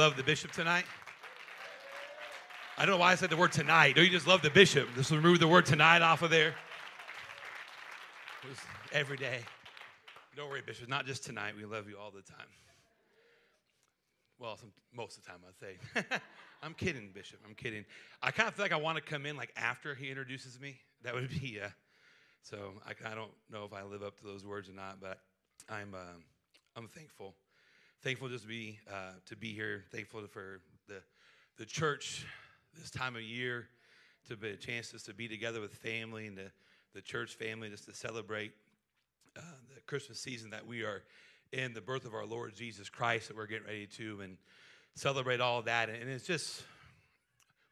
Love the bishop tonight. I don't know why I said the word tonight. Don't you just love the bishop? Just remove the word tonight off of there. every day. Don't worry, bishop. Not just tonight. We love you all the time. Well, some, most of the time, I'd say. I'm kidding, bishop. I'm kidding. I kind of feel like I want to come in like after he introduces me. That would be, uh, so I, I don't know if I live up to those words or not, but I'm, uh, I'm thankful thankful just to be uh, to be here. Thankful for the the church this time of year to be a chance just to be together with family and the the church family just to celebrate uh, the Christmas season that we are in the birth of our Lord Jesus Christ that we're getting ready to and celebrate all that. And it's just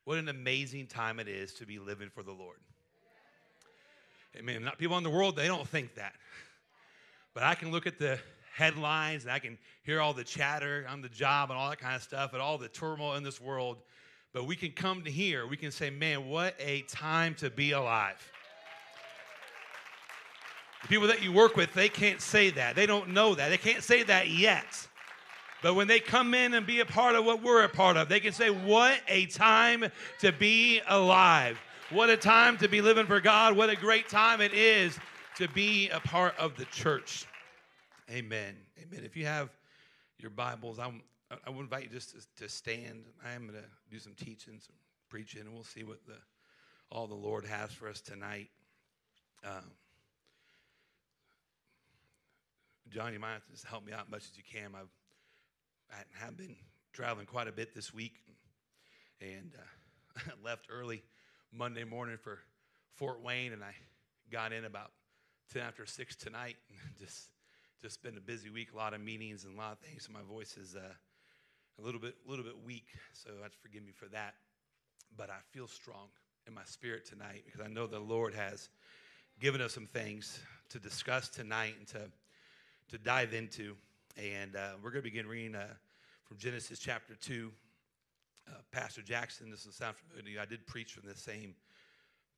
what an amazing time it is to be living for the Lord. I mean, not people in the world, they don't think that. But I can look at the headlines and I can hear all the chatter on the job and all that kind of stuff and all the turmoil in this world. But we can come to here, we can say, man, what a time to be alive. The people that you work with, they can't say that. They don't know that. They can't say that yet. But when they come in and be a part of what we're a part of, they can say, What a time to be alive. What a time to be living for God. What a great time it is to be a part of the church. Amen. Amen. If you have your Bibles, I'm, I would invite you just to, to stand. I am going to do some teaching, some preaching, and we'll see what the, all the Lord has for us tonight. Um, John, you might have to just help me out as much as you can. I've, I have been traveling quite a bit this week and uh, left early Monday morning for Fort Wayne, and I got in about 10 after 6 tonight and just just been a busy week, a lot of meetings and a lot of things. So my voice is uh, a little bit, little bit weak. So forgive me for that. But I feel strong in my spirit tonight because I know the Lord has given us some things to discuss tonight and to to dive into. And uh, we're going to begin reading uh, from Genesis chapter two. Uh, Pastor Jackson, this will sound familiar to you. I did preach from the same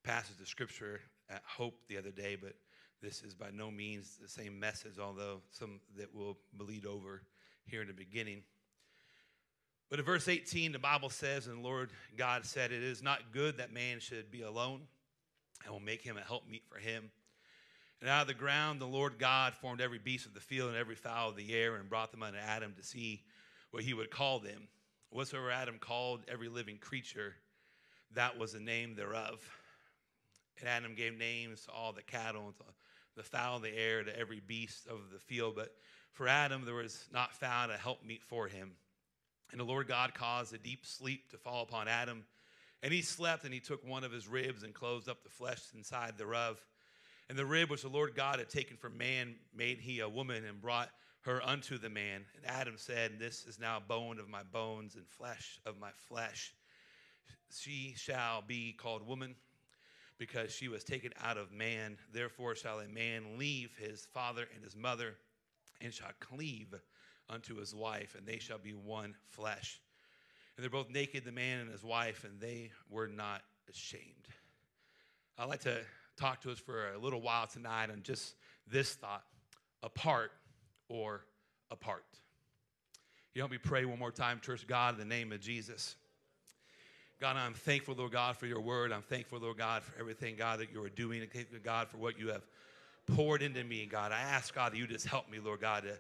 passage of scripture at Hope the other day, but this is by no means the same message, although some that will bleed over here in the beginning. But in verse 18, the Bible says, And the Lord God said, It is not good that man should be alone. I will make him a helpmeet for him. And out of the ground, the Lord God formed every beast of the field and every fowl of the air and brought them unto Adam to see what he would call them. Whatsoever Adam called every living creature, that was the name thereof. And Adam gave names to all the cattle and to the fowl of the air, to every beast of the field. But for Adam, there was not found a helpmeet for him. And the Lord God caused a deep sleep to fall upon Adam. And he slept, and he took one of his ribs and closed up the flesh inside thereof. And the rib which the Lord God had taken from man made he a woman and brought her unto the man. And Adam said, This is now bone of my bones and flesh of my flesh. She shall be called woman because she was taken out of man. Therefore shall a man leave his father and his mother and shall cleave unto his wife, and they shall be one flesh. And they're both naked, the man and his wife, and they were not ashamed. I'd like to talk to us for a little while tonight on just this thought apart or apart. You help me pray one more time, church God, in the name of Jesus. God, I'm thankful, Lord God, for your word. I'm thankful, Lord God, for everything, God, that you are doing. And You, God, for what you have poured into me, God. I ask, God, that you just help me, Lord God, to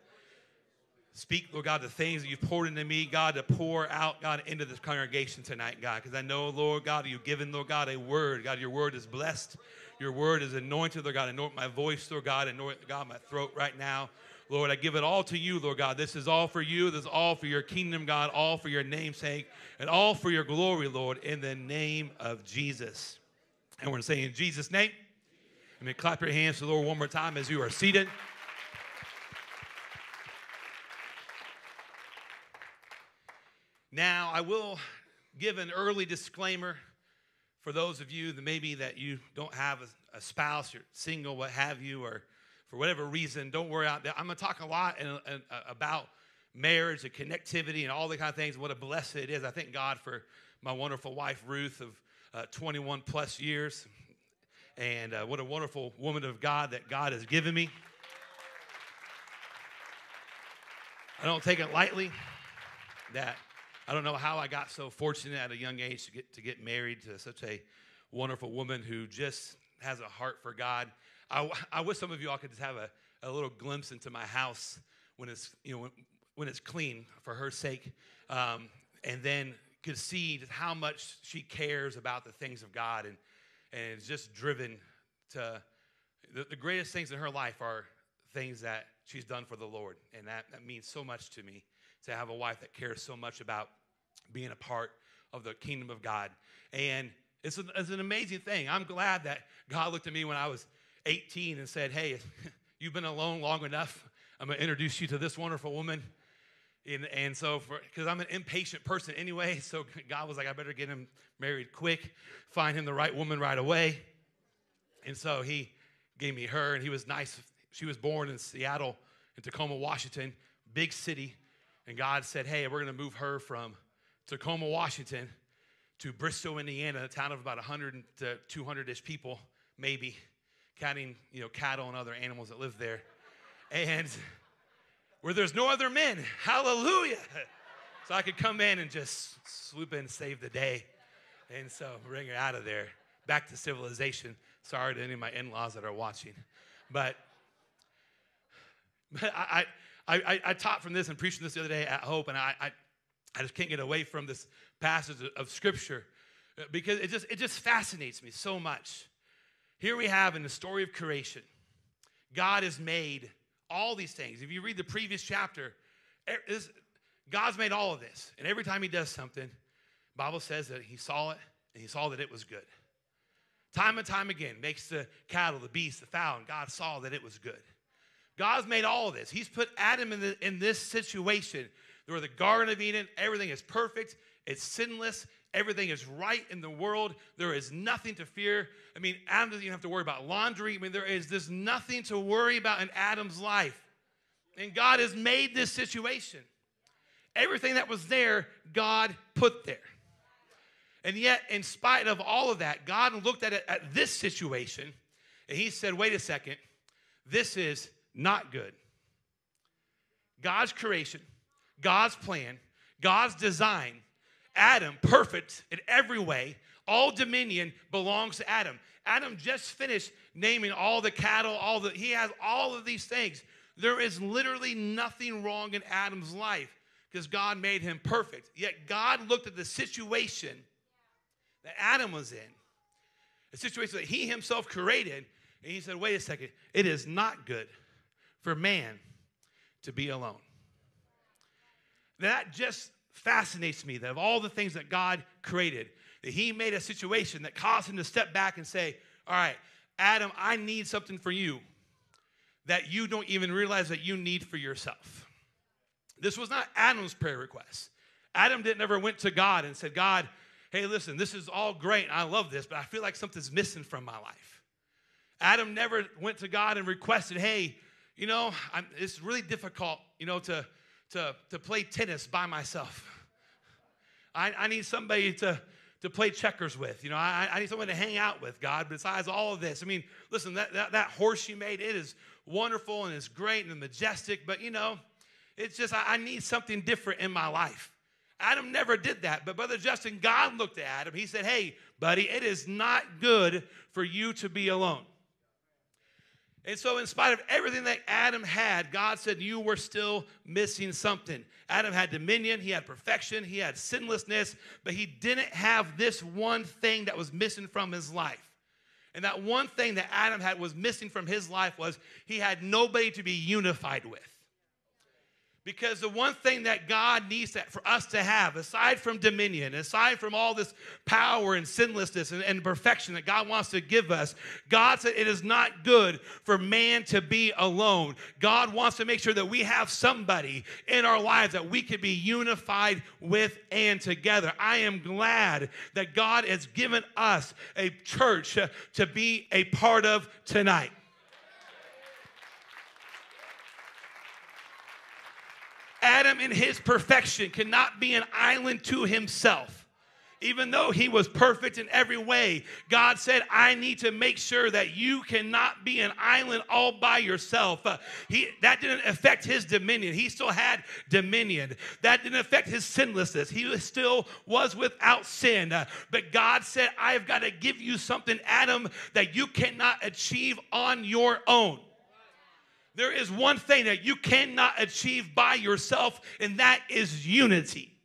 speak, Lord God, the things that you've poured into me, God, to pour out, God, into this congregation tonight, God. Because I know, Lord God, you've given, Lord God, a word. God, your word is blessed. Your word is anointed, Lord God. Anoint my voice, Lord God. Anoint, God, my throat right now. Lord, I give it all to you, Lord God. This is all for you. This is all for your kingdom, God, all for your namesake, and all for your glory, Lord, in the name of Jesus. And we're going to say in Jesus' name. I mean, clap your hands to the Lord one more time as you are seated. Now, I will give an early disclaimer for those of you that maybe that you don't have a, a spouse, you're single, what have you, or for whatever reason, don't worry. I'm going to talk a lot in, in, about marriage and connectivity and all the kind of things. What a blessing it is. I thank God for my wonderful wife, Ruth, of uh, 21 plus years. And uh, what a wonderful woman of God that God has given me. I don't take it lightly that I don't know how I got so fortunate at a young age to get to get married to such a wonderful woman who just has a heart for God. I, I wish some of you all could just have a, a little glimpse into my house when it's you know when, when it's clean for her sake, um, and then could see just how much she cares about the things of God and and is just driven to the, the greatest things in her life are things that she's done for the Lord, and that, that means so much to me to have a wife that cares so much about being a part of the kingdom of God. And it's it's an amazing thing. I'm glad that God looked at me when I was 18 and said, Hey, you've been alone long enough. I'm going to introduce you to this wonderful woman. And, and so, because I'm an impatient person anyway, so God was like, I better get him married quick, find him the right woman right away. And so he gave me her, and he was nice. She was born in Seattle, in Tacoma, Washington, big city. And God said, Hey, we're going to move her from Tacoma, Washington to Bristow, Indiana, a town of about 100 to 200 ish people, maybe, counting you know, cattle and other animals that live there. And where there's no other men. Hallelujah. So I could come in and just swoop in and save the day. And so bring her out of there, back to civilization. Sorry to any of my in laws that are watching. But, but I, I, I, I taught from this and preached this the other day at Hope, and I, I, I just can't get away from this passage of Scripture because it just, it just fascinates me so much. Here we have in the story of creation, God has made all these things. If you read the previous chapter, God's made all of this. And every time he does something, Bible says that he saw it and he saw that it was good. Time and time again, makes the cattle, the beasts, the fowl, and God saw that it was good. God's made all of this. He's put Adam in, the, in this situation where the Garden of Eden, everything is perfect, it's sinless, everything is right in the world. There is nothing to fear. I mean, Adam doesn't even have to worry about laundry. I mean, there is there's nothing to worry about in Adam's life. And God has made this situation. Everything that was there, God put there. And yet, in spite of all of that, God looked at it at this situation and he said, wait a second, this is not good. God's creation, God's plan, God's design, Adam, perfect in every way, all dominion belongs to Adam. Adam just finished naming all the cattle, all the he has all of these things. There is literally nothing wrong in Adam's life because God made him perfect. Yet God looked at the situation that Adam was in, a situation that he himself created, and he said, wait a second, it is not good for man to be alone. That just fascinates me that of all the things that God created, that he made a situation that caused him to step back and say, All right, Adam, I need something for you that you don't even realize that you need for yourself. This was not Adam's prayer request. Adam didn't ever went to God and said, God, hey, listen, this is all great. I love this, but I feel like something's missing from my life. Adam never went to God and requested, hey, you know, I'm, it's really difficult, you know, to, to, to play tennis by myself. I, I need somebody to, to play checkers with. You know, I, I need someone to hang out with, God, besides all of this. I mean, listen, that, that, that horse you made, it is wonderful and it's great and majestic, but, you know, it's just, I, I need something different in my life. Adam never did that. But Brother Justin, God looked at Adam. He said, Hey, buddy, it is not good for you to be alone. And so, in spite of everything that Adam had, God said, You were still missing something. Adam had dominion, he had perfection, he had sinlessness, but he didn't have this one thing that was missing from his life. And that one thing that Adam had was missing from his life was he had nobody to be unified with. Because the one thing that God needs to, for us to have, aside from dominion, aside from all this power and sinlessness and, and, perfection that God wants to give us, God said it is not good for man to be alone. God wants to make sure that we have somebody in our lives that we can be unified with and together. I am glad that God has given us a church to be a part of tonight. Adam, in his perfection, cannot be an island to himself. Even though he was perfect in every way, God said, I need to make sure that you cannot be an island all by yourself. Uh, he, that didn't affect his dominion. He still had dominion. That didn't affect his sinlessness. He still was without sin. Uh, but God said, I've got to give you something, Adam, that you cannot achieve on your own. There is one thing that you cannot achieve by yourself, and that is unity.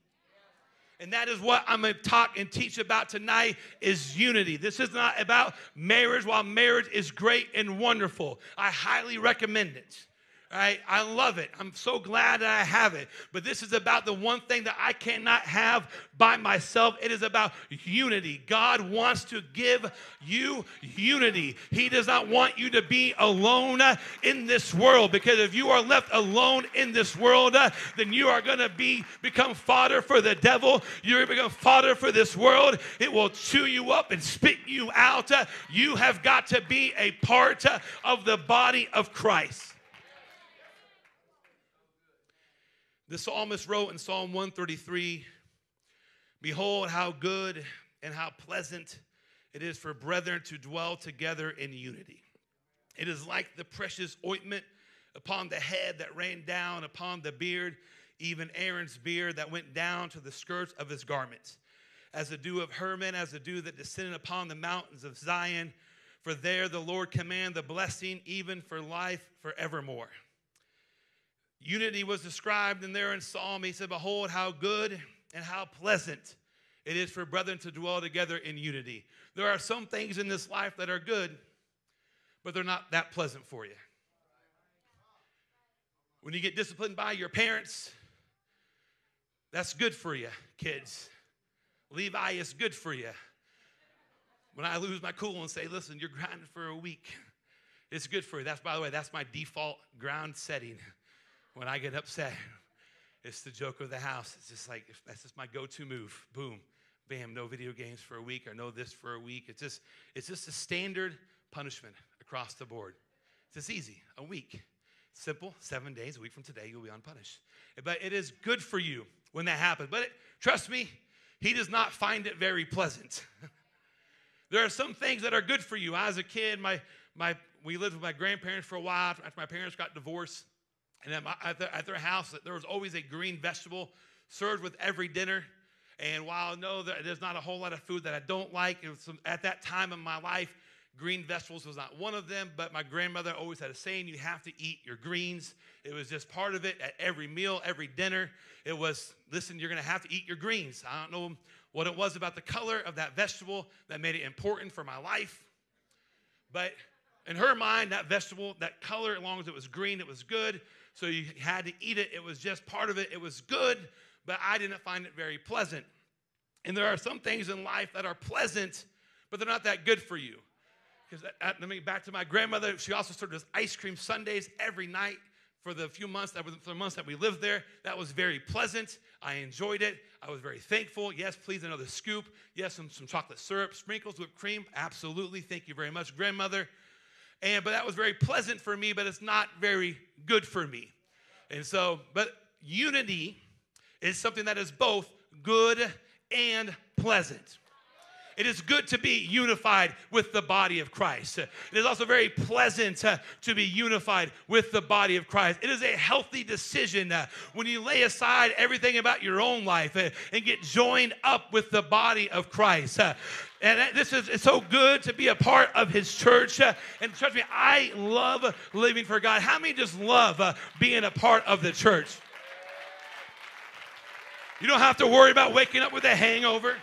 And that is what I'm going to talk and teach about tonight is unity. This is not about marriage while marriage is great and wonderful. I highly recommend it. Right? I love it. I'm so glad that I have it. But this is about the one thing that I cannot have by myself. It is about unity. God wants to give you unity. He does not want you to be alone uh, in this world because if you are left alone in this world, uh, then you are going to be become fodder for the devil. You're going to become fodder for this world. It will chew you up and spit you out. Uh, you have got to be a part of the body of Christ. The psalmist wrote in Psalm 133 Behold, how good and how pleasant it is for brethren to dwell together in unity. It is like the precious ointment upon the head that ran down upon the beard, even Aaron's beard that went down to the skirts of his garments, as the dew of Hermon, as the dew that descended upon the mountains of Zion. For there the Lord command the blessing, even for life forevermore. Unity was described in there in Psalm. He said, Behold, how good and how pleasant it is for brethren to dwell together in unity. There are some things in this life that are good, but they're not that pleasant for you. When you get disciplined by your parents, that's good for you, kids. Levi is good for you. When I lose my cool and say, listen, you're grinding for a week, it's good for you. That's, by the way, that's my default ground setting when I get upset, it's the joke of the house. It's just like, that's just my go to move. Boom, bam, no video games for a week or no this for a week. It's just, it's just a standard punishment across the board. It's just easy, a week. Simple, seven days, a week from today, you'll be unpunished. But it is good for you when that happens. But it, trust me, he does not find it very pleasant. there are some things that are good for you. As a kid, my, my, we lived with my grandparents for a while after my parents got divorced. And at, my, at, their, at their house, there was always a green vegetable served with every dinner. And while that there's not a whole lot of food that I don't like, some, at that time in my life, green vegetables was not one of them. But my grandmother always had a saying: "You have to eat your greens." It was just part of it at every meal, every dinner. It was, listen, you're going to have to eat your greens. I don't know what it was about the color of that vegetable that made it important for my life, but in her mind, that vegetable, that color, as long as it was green, it was good so you had to eat it. It was just part of it. It was good, but I didn't find it very pleasant. And there are some things in life that are pleasant, but they're not that good for you. Because uh, uh, let me back to my grandmother. She also served us ice cream sundaes every night for the few months that for the months that we lived there. That was very pleasant. I enjoyed it. I was very thankful. Yes, please another scoop. Yes, some, some chocolate syrup, sprinkles, whipped cream. Absolutely. Thank you very much, grandmother. And but that was very pleasant for me, but it's not very good for me. And so, but unity is something that is both good and pleasant. It is good to be unified with the body of Christ. It is also very pleasant uh, to be unified with the body of Christ. It is a healthy decision uh, when you lay aside everything about your own life uh, and get joined up with the body of Christ. And this is it's so good to be a part of his church. And trust me, I love living for God. How many just love being a part of the church? You don't have to worry about waking up with a hangover.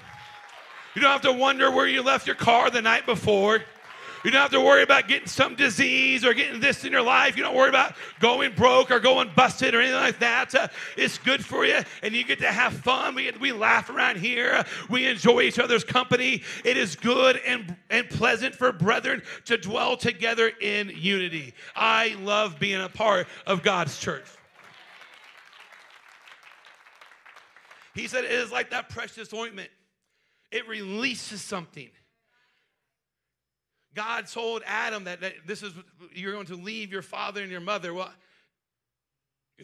You don't have to wonder where you left your car the night before. You don't have to worry about getting some disease or getting this in your life. You don't worry about going broke or going busted or anything like that. Uh, it's good for you, and you get to have fun. We, we laugh around here. We enjoy each other's company. It is good and, and pleasant for brethren to dwell together in unity. I love being a part of God's church. He said, It is like that precious ointment it releases something. God told Adam that, that this is you're going to leave your father and your mother. Well,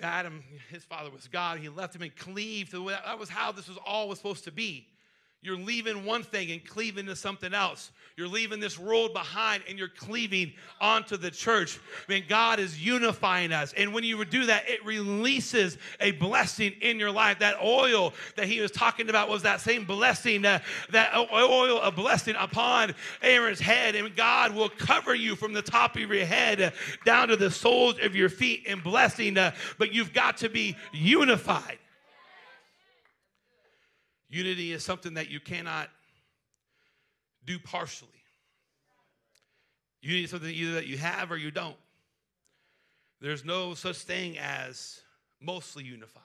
Adam, his father was God. He left him and cleaved to that was how this was all was supposed to be. You're leaving one thing and cleaving to something else. You're leaving this world behind and you're cleaving onto the church. I mean, God is unifying us. And when you would do that, it releases a blessing in your life. That oil that he was talking about was that same blessing, uh, that oil, a blessing upon Aaron's head. And God will cover you from the top of your head down to the soles of your feet in blessing. But you've got to be unified. Unity is something that you cannot do partially. Unity is something either that you have or you don't. There's no such thing as mostly unified.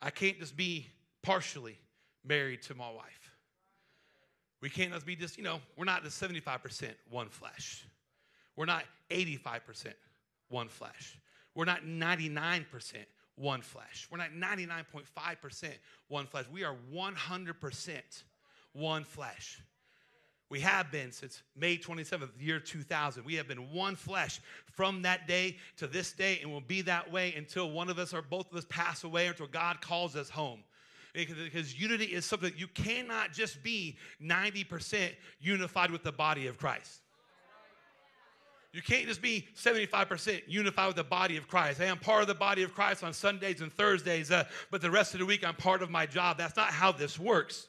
I can't just be partially married to my wife. We can't just be just, you know, we're not just 75% one flesh. We're not 85% one flesh. We're not 99% one flesh. We're not 99.5% one flesh. We are 100% one flesh. We have been since May 27th, year 2000. We have been one flesh from that day to this day, and will be that way until one of us or both of us pass away, or until God calls us home. Because unity is something you cannot just be 90% unified with the body of Christ. You can't just be 75% unified with the body of Christ. Hey, I'm part of the body of Christ on Sundays and Thursdays, uh, but the rest of the week I'm part of my job. That's not how this works.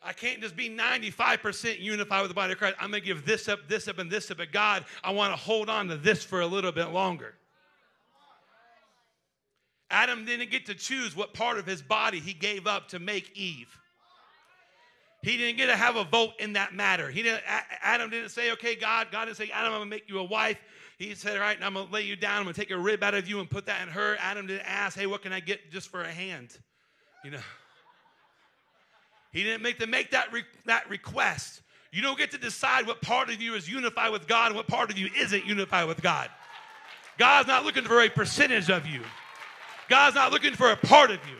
I can't just be 95% unified with the body of Christ. I'm going to give this up, this up, and this up. But God, I want to hold on to this for a little bit longer. Adam didn't get to choose what part of his body he gave up to make Eve. He didn't get to have a vote in that matter. He didn't, Adam didn't say, okay, God, God didn't say, Adam, I'm going to make you a wife. He said, all right, I'm going to lay you down. I'm going to take a rib out of you and put that in her. Adam didn't ask, hey, what can I get just for a hand? You know. He didn't make to make that, re- that request. You don't get to decide what part of you is unified with God and what part of you isn't unified with God. God's not looking for a percentage of you. God's not looking for a part of you.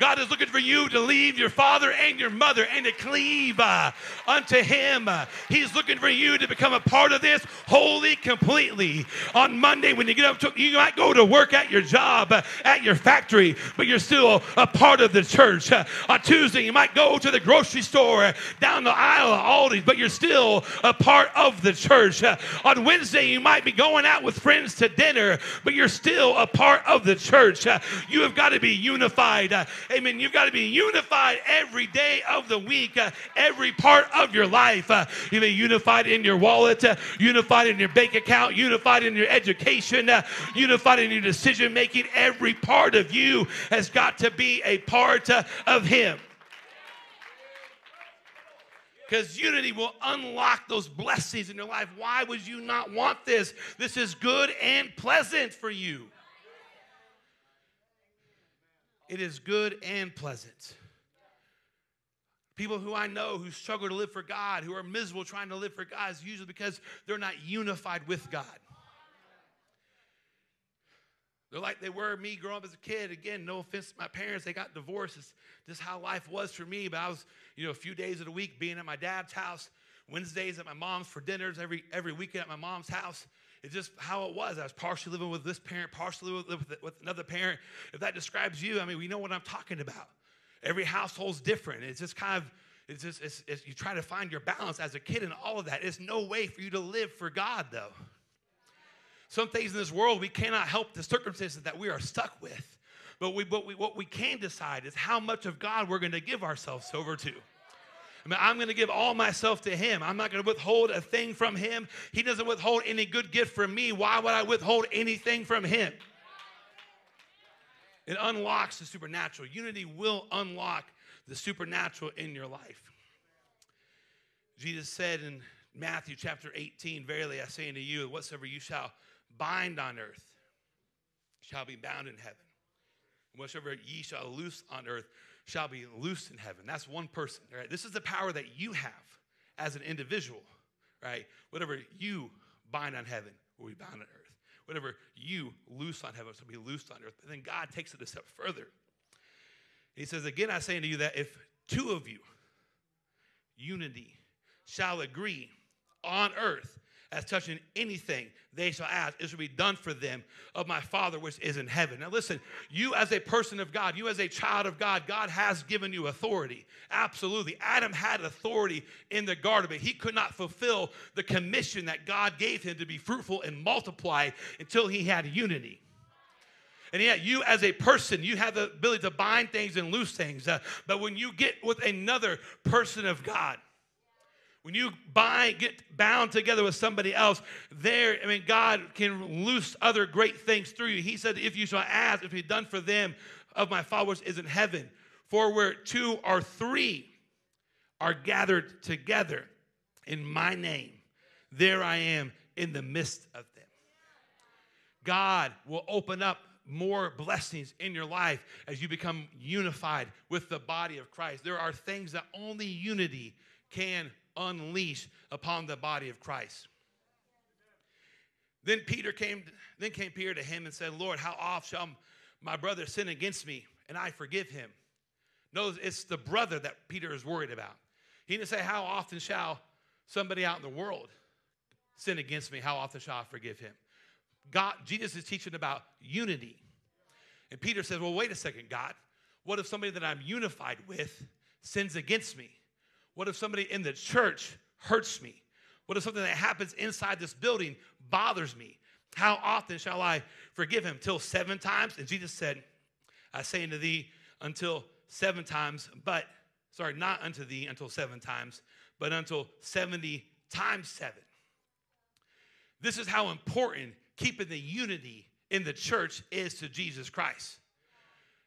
God is looking for you to leave your father and your mother and to cleave uh, unto Him. Uh, he's looking for you to become a part of this wholly, completely. On Monday, when you get up, to, you might go to work at your job, uh, at your factory, but you're still a part of the church. Uh, on Tuesday, you might go to the grocery store down the aisle of Aldi's, but you're still a part of the church. On Wednesday, you might be going out with friends to dinner, but you're still a part of the church. you have got to be unified Amen. You've got to be unified every day of the week, uh, every part of your life. Uh, you be unified in your wallet, uh, unified in your bank account, unified in your education, uh, unified in your decision making. Every part of you has got to be a part uh, of Him. Because unity will unlock those blessings in your life. Why would you not want this? This is good and pleasant for you. It is good and pleasant. People who I know who struggle to live for God, who are miserable trying to live for God, is usually because they're not unified with God. They're like they were me growing up as a kid. Again, no offense to my parents, they got divorced. It's just how life was for me. But I was, you know, a few days of the week being at my dad's house, Wednesdays at my mom's for dinners, every every weekend at my mom's house. It's just how it was. I was partially living with this parent, partially with, with, another parent. If that describes you, I mean, we know what I'm talking about. Every household's different. It's just kind of, it's just, it's, it's, you try to find your balance as a kid and all of that. It's no way for you to live for God, though. Some things in this world, we cannot help the circumstances that we are stuck with. But, we, but we, what we can decide is how much of God we're going to give ourselves over to. I'm going to give all myself to Him. I'm not going to withhold a thing from Him. He doesn't withhold any good gift from me. Why would I withhold anything from Him? It unlocks the supernatural. Unity will unlock the supernatural in your life. Jesus said in Matthew chapter 18, Verily I say unto you, whatsoever you shall bind on earth shall be bound in heaven. And whatsoever ye shall loose on earth shall be loosed in heaven. That's one person, right? This is the power that you have as an individual, right? Whatever you bind on heaven will be bound on earth. Whatever you loose on heaven will be loosed on earth. But then God takes it a step further. He says, Again, I say unto you that if two of you, unity, shall agree on earth as touching anything they shall ask, it shall be done for them of my Father which is in heaven. Now, listen, you as a person of God, you as a child of God, God has given you authority. Absolutely. Adam had authority in the garden, but he could not fulfill the commission that God gave him to be fruitful and multiply until he had unity. And yet, you as a person, you have the ability to bind things and loose things. Uh, but when you get with another person of God, when you bind, get bound together with somebody else, there, I mean, God can loose other great things through you. He said, If you shall ask, if you've done for them of my followers is in heaven. For where two or three are gathered together in my name, there I am in the midst of them. God will open up more blessings in your life as you become unified with the body of Christ. There are things that only unity can unleash upon the body of Christ. Then Peter came, then came Peter to him and said, Lord, how oft shall my brother sin against me and I forgive him? No, it's the brother that Peter is worried about. He didn't say, How often shall somebody out in the world sin against me? How often shall I forgive him? God, Jesus is teaching about unity. And Peter says, Well, wait a second, God. What if somebody that I'm unified with sins against me? What if somebody in the church hurts me? What if something that happens inside this building bothers me? How often shall I forgive him? Till seven times? And Jesus said, I say unto thee, until seven times, but, sorry, not unto thee until seven times, but until 70 times seven. This is how important keeping the unity in the church is to Jesus Christ.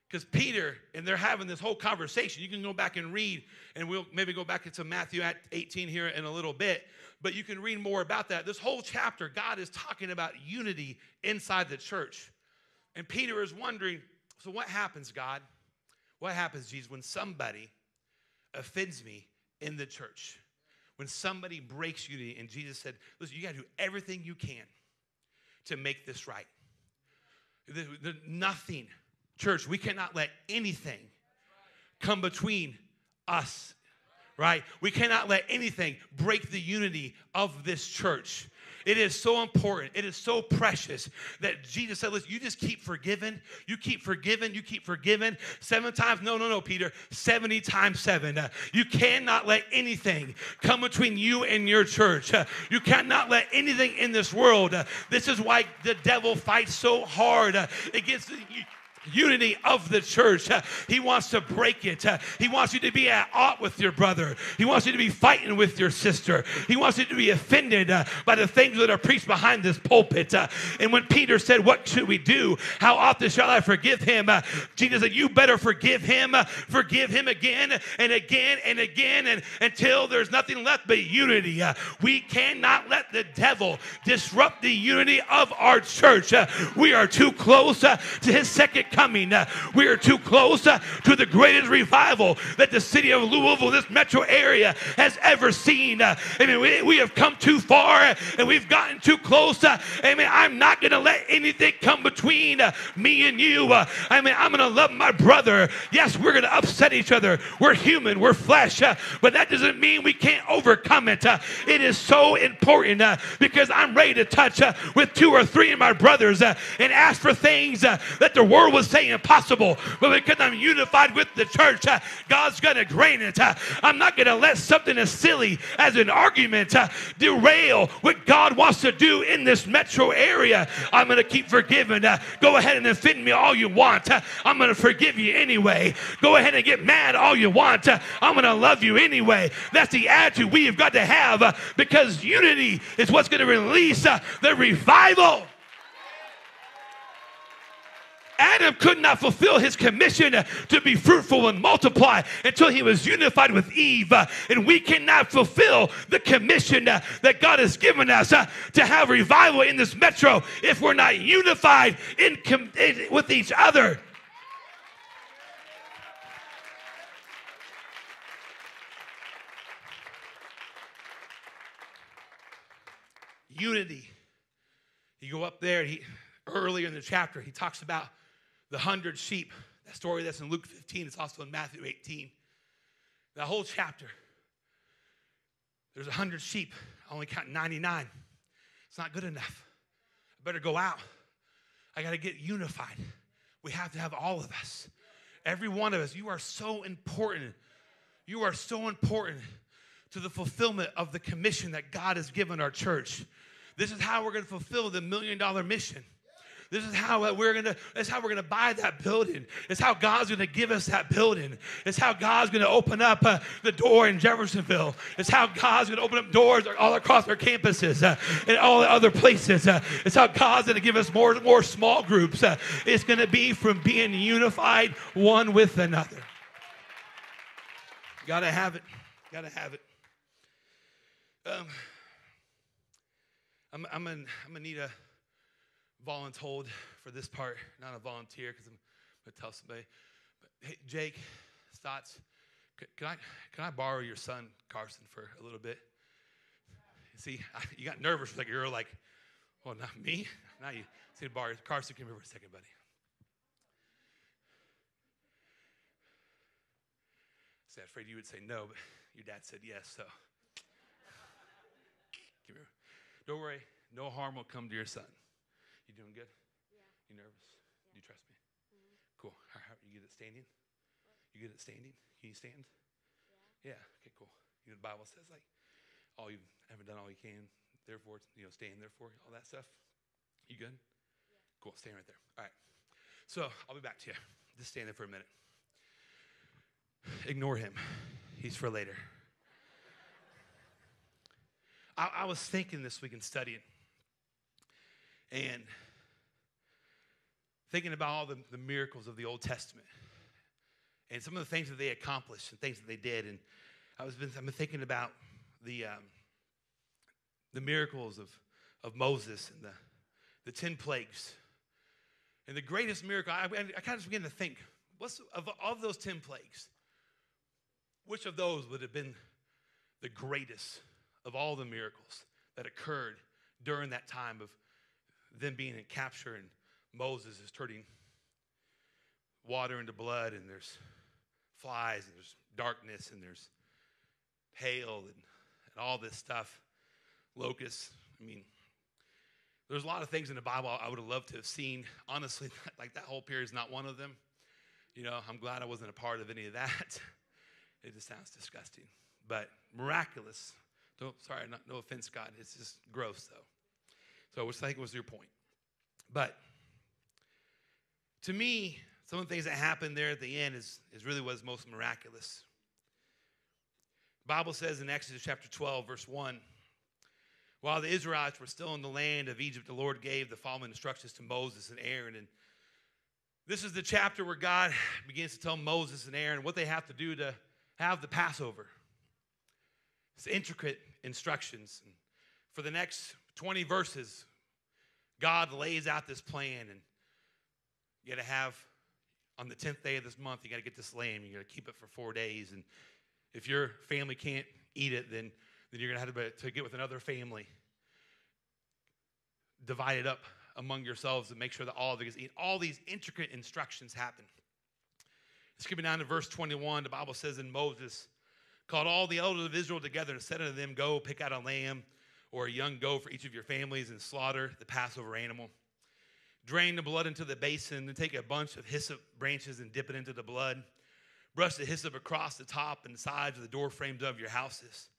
Because Peter, and they're having this whole conversation. You can go back and read, and we'll maybe go back into Matthew 18 here in a little bit, but you can read more about that. This whole chapter, God is talking about unity inside the church. And Peter is wondering so, what happens, God? What happens, Jesus, when somebody offends me in the church? When somebody breaks unity, and Jesus said, Listen, you got to do everything you can to make this right. The, the, nothing, church, we cannot let anything come between us, right? We cannot let anything break the unity of this church. It is so important. It is so precious that Jesus said, listen, you just keep forgiving. You keep forgiving. You keep forgiving. Seven times. No, no, no, Peter. 70 times seven. Uh, you cannot let anything come between you and your church. Uh, you cannot let anything in this world. Uh, this is why the devil fights so hard uh, against the unity of the church. Uh, he wants to break it. Uh, he wants you to be at odds with your brother. He wants you to be fighting with your sister. He wants you to be offended uh, by the things that are preached behind this pulpit. and when Peter said, What should we do? How often shall I forgive him? Jesus said, You better forgive him. forgive him again and again and again and, until there's nothing left but unity. we cannot let the devil disrupt the unity of our church. we are too close to his second coming. Uh, we are too close uh, to the greatest revival that the city of Louisville, this metro area, has ever seen. Uh, I mean, we, have come too far uh, and we've gotten too close. Uh, I mean, I'm not going to let anything come between uh, me and you. I mean, I'm going to love my brother. Yes, we're going to upset each other. We're human, we're flesh, but that doesn't mean we can't overcome it. It is so important because I'm ready to touch with two or three of my brothers and ask for things that the world was say impossible, but because I'm unified with the church, uh, God's going to grant it. Uh, I'm not going to let something as silly as an argument uh, derail what God wants to do in this metro area. I'm going to keep forgiving. Go ahead and offend me all you want. I'm going to forgive you anyway. Go ahead and get mad all you want. I'm going to love you anyway. That's the attitude we have got to have because unity is what's going to release the revival. Adam could not fulfill his commission to be fruitful and multiply until he was unified with Eve. And we cannot fulfill the commission that God has given us to have revival in this metro if we're not unified in, in with each other. Unity. You go up there, he earlier in the chapter, he talks about the hundred sheep. That story that's in Luke 15, it's also in Matthew 18. That whole chapter, there's a hundred sheep. I only count 99. It's not good enough. I better go out. I got to get unified. We have to have all of us. Every one of us. You are so important. You are so important to the fulfillment of the commission that God has given our church. This is how we're going to fulfill the million dollar mission. This is how we're gonna. This is how we're gonna buy that building. It's how God's gonna give us that building. It's how God's gonna open up uh, the door in Jeffersonville. It's how God's gonna open up doors all across our campuses uh, and all the other places. Uh, it's how God's gonna give us more and more small groups. Uh, it's gonna be from being unified one with another. Gotta have it. Gotta have it. Um, I'm, I'm, gonna, I'm gonna need a voluntold for this part, not a volunteer because I'm going to tell somebody. But hey, Jake Stotts, can I, can I borrow your son, Carson, for a little bit? See, I, you got nervous like you're like, well, not me, not you. See, borrow Carson, come here for a second, buddy. I was afraid you would say no, but your dad said yes, so. Don't worry, no harm will come to your son. You doing good? Yeah. You nervous? Yeah. Do you trust me? Mm-hmm. Cool. How, how, you good at standing? What? You good at standing? Can you stand? Yeah. Yeah. Okay. Cool. You know the Bible says like, all you haven't done all you can. Therefore, you know, stand. Therefore, all that stuff. You good? Yeah. Cool. Stand right there. All right. So I'll be back to you. Just stand there for a minute. Ignore him. He's for later. I, I was thinking this week and studying and thinking about all the, the miracles of the Old Testament and some of the things that they accomplished and things that they did. And I was been, I've been thinking about the, um, the miracles of, of Moses and the, the 10 plagues. And the greatest miracle, I, I kind of began to think, what's of, of those 10 plagues, which of those would have been the greatest of all the miracles that occurred during that time of them being in capture and Moses is turning water into blood and there's flies and there's darkness and there's hail and, and all this stuff, locusts. I mean, there's a lot of things in the Bible I would have loved to have seen. Honestly, like that whole period is not one of them. You know, I'm glad I wasn't a part of any of that. It just sounds disgusting. But miraculous. Don't, sorry, not, no offense, God. It's just gross, though. So I was thinking was your point. But to me, some of the things that happened there at the end is, is really what is most miraculous. The Bible says in Exodus chapter 12, verse 1, while the Israelites were still in the land of Egypt, the Lord gave the following instructions to Moses and Aaron. And this is the chapter where God begins to tell Moses and Aaron what they have to do to have the Passover. It's intricate instructions. And for the next 20 verses, God lays out this plan, and you got to have on the 10th day of this month, you got to get this lamb. You got to keep it for four days. And if your family can't eat it, then, then you're going to have to, get with another family. Divide it up among yourselves and make sure that all of it eat. All these intricate instructions happen. Skipping down to verse 21, the Bible says, And Moses called all the elders of Israel together and said unto them, Go pick out a lamb or a young goat for each of your families and slaughter the Passover animal. Drain the blood into the basin and take a bunch of hyssop branches and dip it into the blood. Brush the hyssop across the top and sides of the door frames of your houses.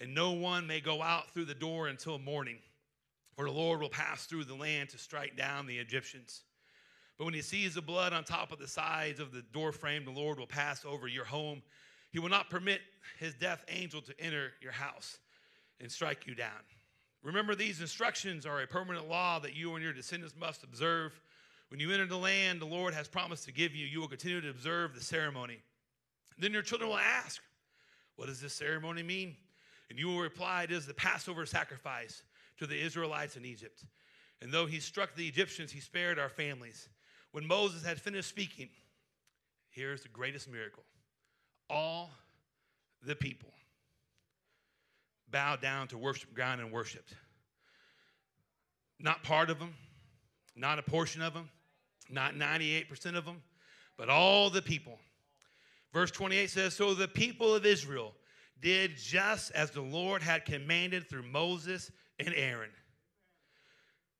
And no one may go out through the door until morning, for the Lord will pass through the land to strike down the Egyptians. But when he sees the blood on top of the sides of the door frame, the Lord will pass over your home. He will not permit his death angel to enter your house and strike you down. Remember, these instructions are a permanent law that you and your descendants must observe. When you enter the land the Lord has promised to give you, you will continue to observe the ceremony. Then your children will ask, What does this ceremony mean? And you will reply, It is the Passover sacrifice to the Israelites in Egypt. And though he struck the Egyptians, he spared our families. When Moses had finished speaking, here's the greatest miracle all the people bowed down to worship ground and worshiped. Not part of them, not a portion of them, not 98% of them, but all the people. Verse 28 says So the people of Israel did just as the Lord had commanded through Moses and Aaron.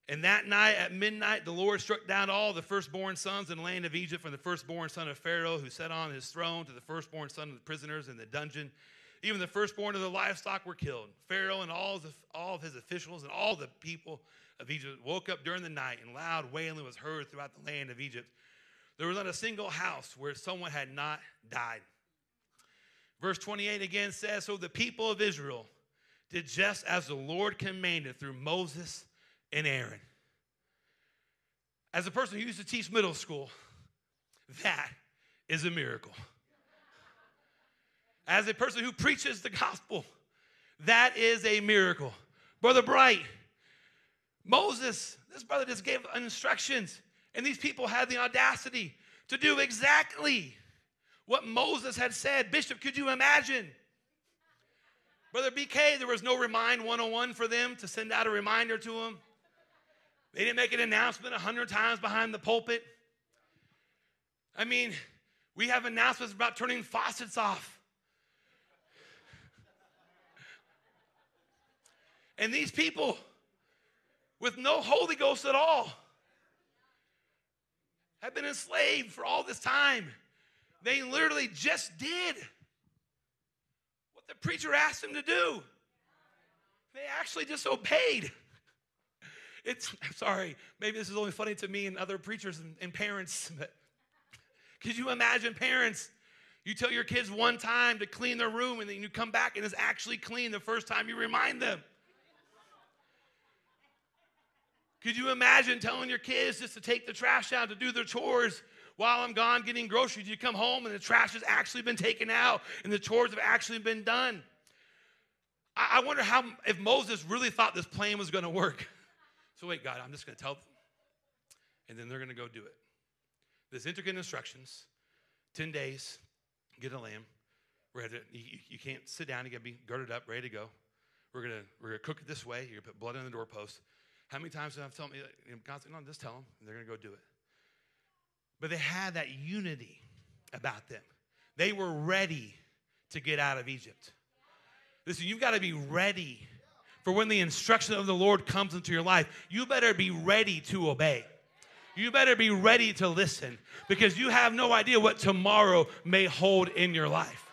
And that night at midnight, the Lord struck down all the firstborn sons in the land of Egypt, from the firstborn son of Pharaoh who sat on his throne to the firstborn son of the prisoners in the dungeon. Even the firstborn of the livestock were killed. Pharaoh and all of, all of his officials and all the people of Egypt woke up during the night, and loud wailing was heard throughout the land of Egypt. There was not a single house where someone had not died. Verse 28 again says So the people of Israel did just as the Lord commanded through Moses and Aaron. As a person who used to teach middle school, that is a miracle. As a person who preaches the gospel, that is a miracle. Brother Bright, Moses, this brother just gave instructions, and these people had the audacity to do exactly what Moses had said. Bishop, could you imagine? Brother BK, there was no Remind 101 for them to send out a reminder to them. They didn't make an announcement a hundred times behind the pulpit. I mean, we have announcements about turning faucets off. And these people, with no Holy Ghost at all, have been enslaved for all this time. They literally just did what the preacher asked them to do. They actually just obeyed. It's, I'm sorry, maybe this is only funny to me and other preachers and, and parents, but could you imagine parents? You tell your kids one time to clean their room and then you come back and it's actually clean the first time you remind them. Could you imagine telling your kids just to take the trash out to do their chores while I'm gone getting groceries? You come home and the trash has actually been taken out and the chores have actually been done. I, I wonder how if Moses really thought this plan was going to work. So wait, God, I'm just going to tell them, and then they're going to go do it. There's intricate instructions. Ten days, get a lamb. Ready. You, you can't sit down. You got to be girded up, ready to go. We're gonna we're gonna cook it this way. You're gonna put blood on the doorpost. How many times have I told me? God said, "No, just tell them." And they're gonna go do it. But they had that unity about them. They were ready to get out of Egypt. Listen, you've got to be ready for when the instruction of the Lord comes into your life, you better be ready to obey. You better be ready to listen because you have no idea what tomorrow may hold in your life.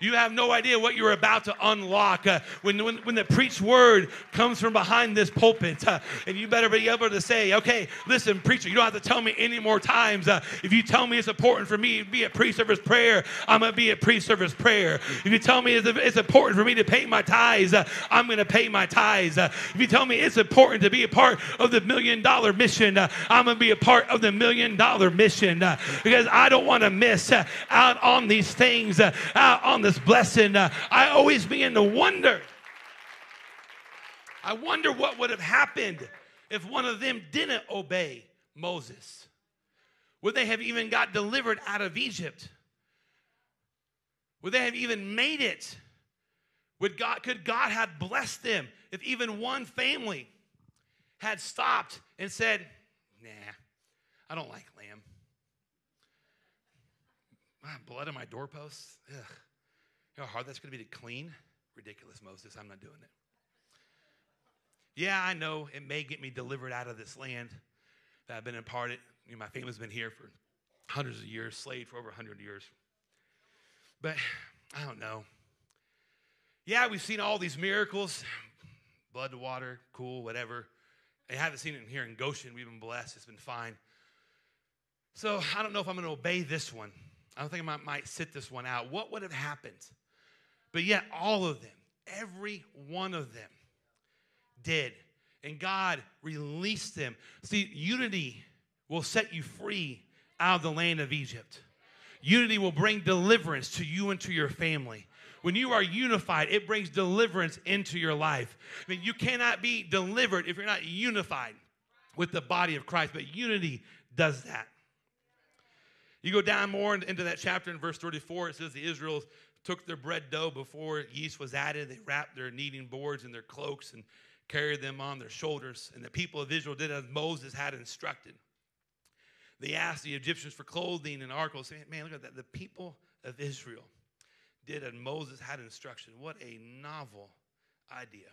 You have no idea what you're about to unlock uh, when, when, when the preached word comes from behind this pulpit. Uh, and you better be able to say, okay, listen, preacher, you don't have to tell me any more times. Uh, if you tell me it's important for me to be a pre service prayer, I'm going to be a pre service prayer. If you tell me it's, it's, important for me to pay my tithes, uh, I'm going to pay my tithes. Uh, if you tell me it's important to be a part of the million dollar mission, uh, I'm going to be a part of the million dollar mission because I don't want to miss out on these things, out on the this blessing, uh, I always begin to wonder. I wonder what would have happened if one of them didn't obey Moses. Would they have even got delivered out of Egypt? Would they have even made it? Would God, could God have blessed them if even one family had stopped and said, Nah, I don't like lamb. Blood on my doorposts? Ugh. You know how hard that's going to be to clean? Ridiculous, Moses. I'm not doing it. Yeah, I know it may get me delivered out of this land that I've been imparted. You know, my family's been here for hundreds of years, slaved for over 100 years. But I don't know. Yeah, we've seen all these miracles blood to water, cool, whatever. I haven't seen it here in Goshen. We've been blessed, it's been fine. So I don't know if I'm going to obey this one. I don't think I might, might sit this one out. What would have happened but yet, all of them, every one of them, did. And God released them. See, unity will set you free out of the land of Egypt. Unity will bring deliverance to you and to your family. When you are unified, it brings deliverance into your life. I mean, you cannot be delivered if you're not unified with the body of Christ, but unity does that. You go down more into that chapter in verse 34, it says the Israels took their bread dough before yeast was added. They wrapped their kneading boards in their cloaks and carried them on their shoulders. And the people of Israel did as Moses had instructed. They asked the Egyptians for clothing and articles. Man, look at that. The people of Israel did as Moses had instruction. What a novel idea.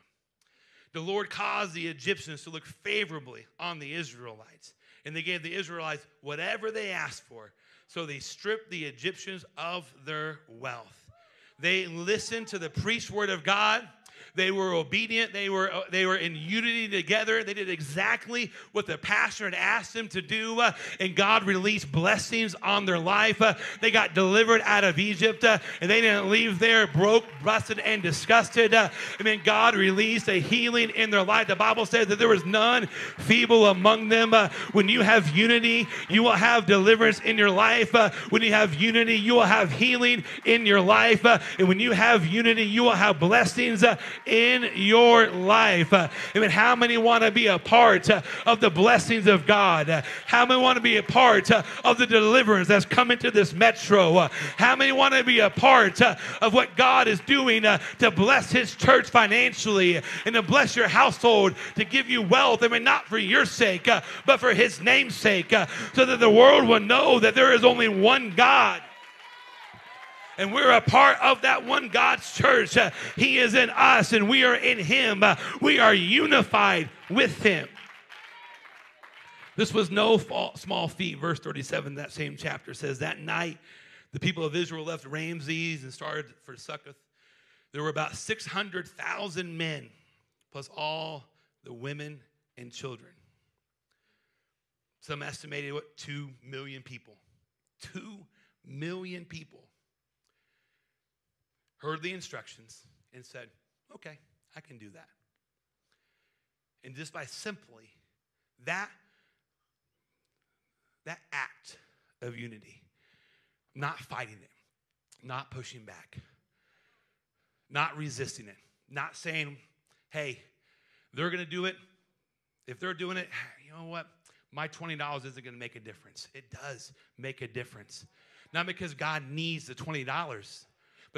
the Lord caused the Egyptians to look favorably on the Israelites, and they gave the Israelites whatever they asked for. So they stripped the Egyptians of their wealth. They listened to the preached word of God they were obedient. They were, uh, they were in unity together. They did exactly what the pastor had asked them to do. Uh, and God released blessings on their life. Uh, they got delivered out of Egypt. Uh, and they didn't leave there broke, busted, and disgusted. Uh, I mean, God released a healing in their life. The Bible says that there was none feeble among them. Uh, when you have unity, you will have deliverance in your life. when you have unity, you will have healing in your life. and when you have unity, you will have blessings in your life. Uh, I mean, how many want to be a part uh, of the blessings of God? Uh, how many want to be a part of the deliverance that's coming to this metro? How many want to be a part of what God is doing to bless His church financially and to bless your household, to give you wealth? I mean, not for your sake, but for His name's sake, so that the world will know that there is only one God and we're a part of that one God's church. Uh, he is in us and we are in Him. Uh, we are unified with Him. This was no small feat. Verse 37, that same chapter says, That night the people of Israel left Ramses and started for Succoth. There were about 600,000 men, plus all the women and children. Some estimated what? 2 million people. 2 million people heard the instructions, and said, Okay, I can do that. And just by simply that, that act of unity, not fighting it, not pushing back, not resisting it, not saying, hey, they're going to do it. If they're doing it, you know what? My $20 isn't going to make a difference. It does make a difference. Not because God needs the $20,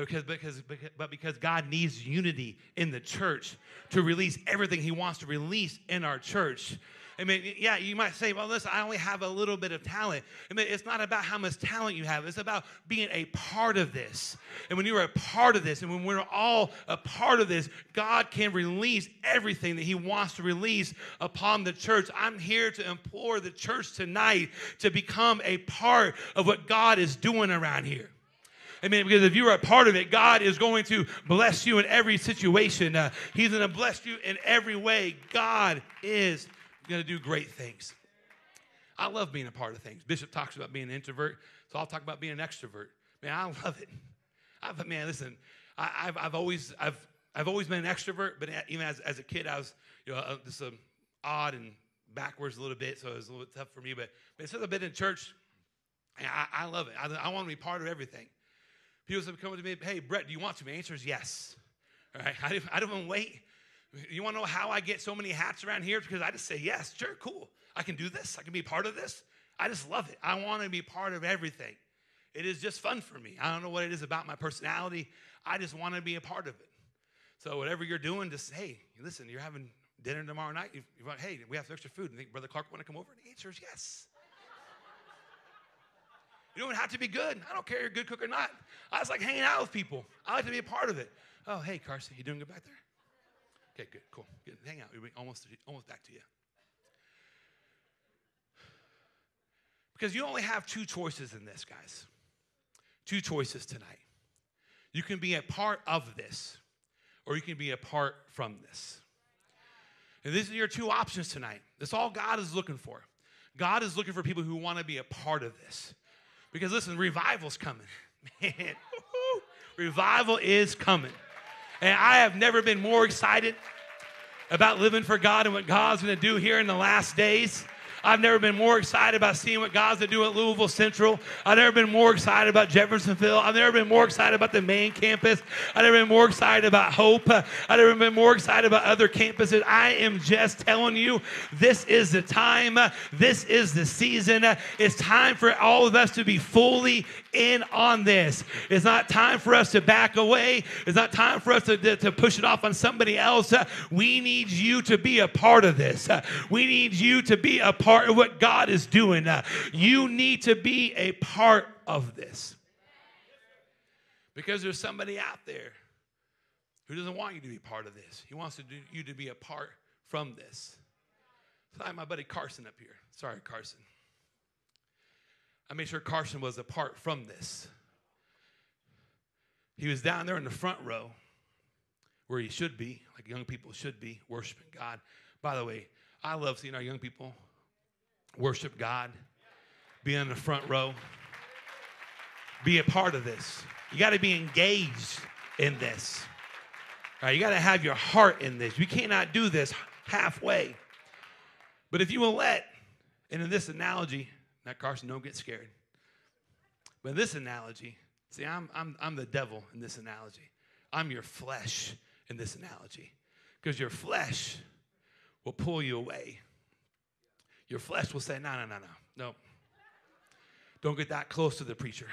because, because, but because God needs unity in the church to release everything He wants to release in our church. I mean, yeah, you might say, well, listen, I only have a little bit of talent. I mean, it's not about how much talent you have, it's about being a part of this. And when you're a part of this, and when we're all a part of this, God can release everything that He wants to release upon the church. I'm here to implore the church tonight to become a part of what God is doing around here. Amen. Because if you are a part of it, God is going to bless you in every situation. Uh, he's going to bless you in every way. God is going to do great things. I love being a part of things. Bishop talks about being an introvert, so I'll talk about being an extrovert. Man, I love it. I've, man, listen, I, have I've always I've I've always been an extrovert, but even as, as a kid, I was you know uh, just um, odd and backwards a little bit, so it was a little bit tough for me. But, but since I've been in church, I, I love it. I, I want to be part of everything. People have come to me, hey, Brett, do you want to? My answer is yes. All right, I, I don't even wait. You want to know how I get so many hats around here? Because I just say, yes, sure, cool. I can do this. I can be part of this. I just love it. I want to be part of everything. It is just fun for me. I don't know what it is about my personality. I just want to be a part of it. So whatever you're doing, just say, hey, listen, you're having dinner tomorrow night. You, you want, hey, we have some extra food. And think Brother Clark want to come over? And the answer is yes. You don't have to be good. I don't care if you're a good cook or not. I just like hanging out with people. I like to be a part of it. Oh, hey, Carson, you doing good back there? Okay, good, cool. Good. Hang out. We're almost, almost back to you. Because you only have two choices in this, guys. Two choices tonight. You can be a part of this, or you can be apart from this. And these are your two options tonight. That's all God is looking for. God is looking for people who want to be a part of this. Because listen, revival's coming. Man, revival is coming. And I have never been more excited about living for God and what God's going to do here in the last days. I've never been more excited about seeing what God's to do at Louisville Central. I've never been more excited about Jeffersonville. I've never been more excited about the main campus. I've never been more excited about Hope. I've never been more excited about other campuses. I am just telling you, this is the time. This is the season. It's time for all of us to be fully in on this. It's not time for us to back away. It's not time for us to, to, to push it off on somebody else. We need you to be a part of this. We need you to be a part of what God is doing. Uh, you need to be a part of this. Because there's somebody out there who doesn't want you to be part of this. He wants to do, you to be a part from this. So I have my buddy Carson up here. Sorry, Carson. I made sure Carson was apart from this. He was down there in the front row where he should be, like young people should be, worshiping God. By the way, I love seeing our young people worship God, be in the front row, be a part of this. You got to be engaged in this. All right, you got to have your heart in this. You cannot do this halfway. But if you will let, and in this analogy, now Carson, don't get scared. But this analogy, see, I'm, I'm, I'm the devil in this analogy. I'm your flesh in this analogy. Because your flesh will pull you away. Your flesh will say, no, no, no, no, no. Don't get that close to the preacher.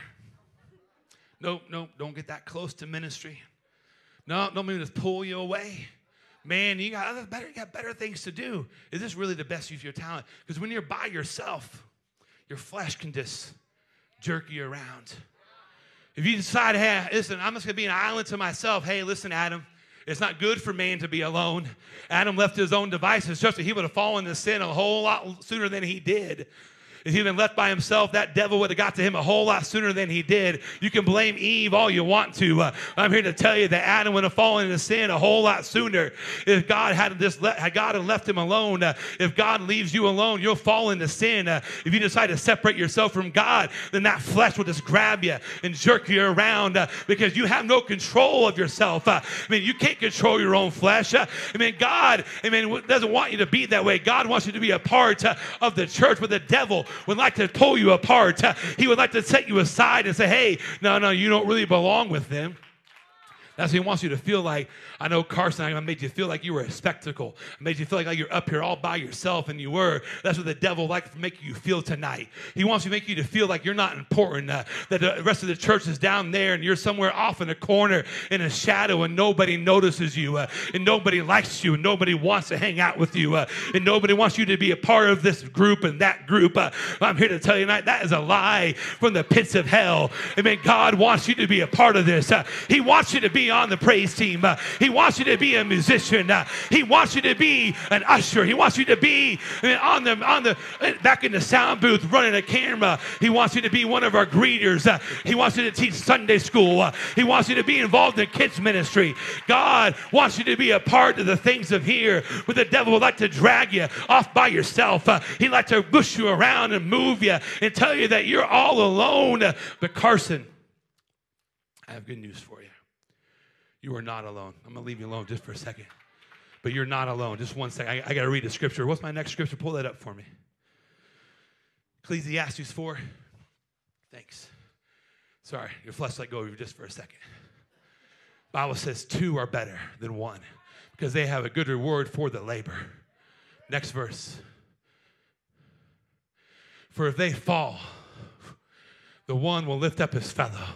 Nope, nope, don't get that close to ministry. No, don't mean to pull you away. Man, you got other better, you got better things to do. Is this really the best use of your talent? Because when you're by yourself, your flesh can just jerk you around. If you decide, hey, listen, I'm just gonna be an island to myself. Hey, listen, Adam, it's not good for man to be alone. Adam left his own devices just that he would have fallen into sin a whole lot sooner than he did. If he'd been left by himself, that devil would have got to him a whole lot sooner than he did. You can blame Eve all you want to. Uh, I'm here to tell you that Adam would have fallen into sin a whole lot sooner if God had just had God had left him alone. Uh, if God leaves you alone, you'll fall into sin. Uh, if you decide to separate yourself from God, then that flesh will just grab you and jerk you around uh, because you have no control of yourself. Uh, I mean, you can't control your own flesh. Uh, I mean, God, I mean, doesn't want you to be that way. God wants you to be a part of the church, but the devil would like to pull you apart. He would like to set you aside and say, hey, no, no, you don't really belong with them. That's what he wants you to feel like. I know Carson, I made you feel like you were a spectacle. I made you feel like, you're up here all by yourself, and you were. That's what the devil likes to make you feel tonight. He wants to make you to feel like you're not important, uh, that the rest of the church is down there, and you're somewhere off in a corner in a shadow, and nobody notices you, uh, and nobody likes you, and nobody wants to hang out with you, uh, and nobody wants you to be a part of this group and that group. Uh, I'm here to tell you tonight that is a lie from the pits of hell. I mean, God wants you to be a part of this. Uh, he wants you to be on the praise team. Uh, he wants you to be a musician. Uh, he wants you to be an usher. He wants you to be on the on the back in the sound booth running a camera. He wants you to be one of our greeters. Uh, he wants you to teach Sunday school. Uh, he wants you to be involved in kids ministry. God wants you to be a part of the things of here. But the devil would like to drag you off by yourself. Uh, he'd like to push you around and move you and tell you that you're all alone. But Carson, I have good news for you. You are not alone. I'm going to leave you alone just for a second. But you're not alone. Just one second. I, I got to read the scripture. What's my next scripture? Pull that up for me. Ecclesiastes 4. Thanks. Sorry, your flesh let go of you just for a second. Bible says two are better than one because they have a good reward for the labor. Next verse. For if they fall, the one will lift up his fellow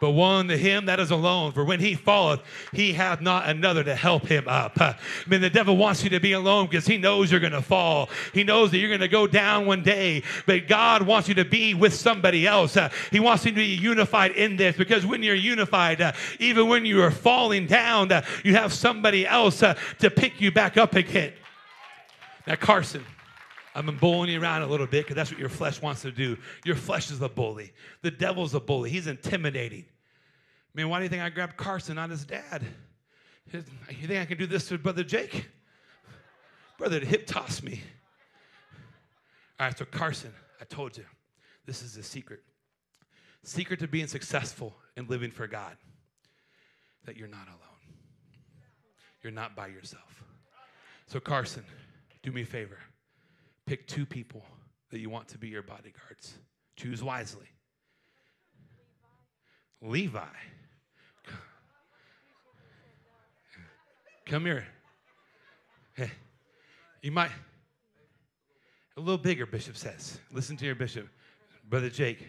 but one to him that is alone. For when he falleth, he hath not another to help him up. I mean, the devil wants you to be alone because he knows you're going to fall. He knows that you're going to go down one day, but God wants you to be with somebody else. He wants you to be unified in this because when you're unified, even when you are falling down, you have somebody else to pick you back up again. Now, Carson. I've been bullying you around a little bit because that's what your flesh wants to do. Your flesh is the bully. The devil's a bully. He's intimidating. I mean, why do you think I grabbed Carson, not his dad? you think I can do this to Brother Jake? Brother, hip toss me. All right, so Carson, I told you, this is the secret. Secret to being successful and living for God that you're not alone. You're not by yourself. So, Carson, do me a favor. Pick two people that you want to be your bodyguards. Choose wisely. Levi. Come here. Hey, you might, a little bigger, Bishop says. Listen to your bishop. Brother Jake,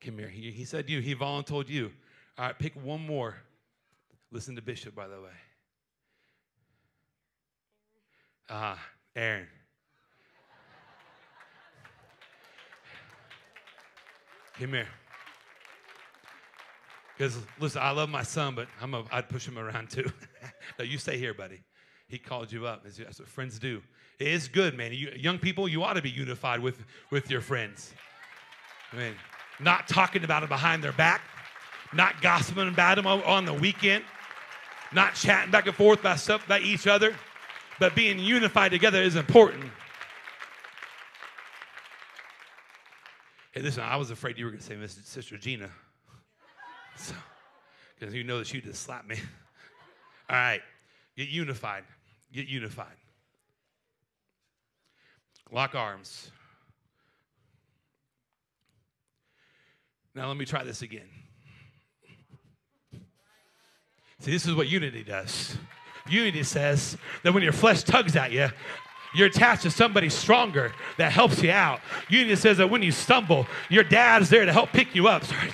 come here. He, he said you, he volunteered you. All right, pick one more. Listen to Bishop, by the way. Ah, uh, Aaron. Come here. Because listen, I love my son, but I'm a, I'd push him around too. no, you stay here, buddy. He called you up. That's what friends do. It is good, man. You, young people, you ought to be unified with, with your friends. I mean, not talking about them behind their back, not gossiping about them on the weekend, not chatting back and forth about stuff about each other, but being unified together is important. Hey, listen, I was afraid you were going to say Sister Gina. So, because you know that she just slapped me. All right, get unified. Get unified. Lock arms. Now, let me try this again. See, this is what unity does. Unity says that when your flesh tugs at you, you're attached to somebody stronger that helps you out. Unity says that when you stumble, your dad's there to help pick you up. Sorry,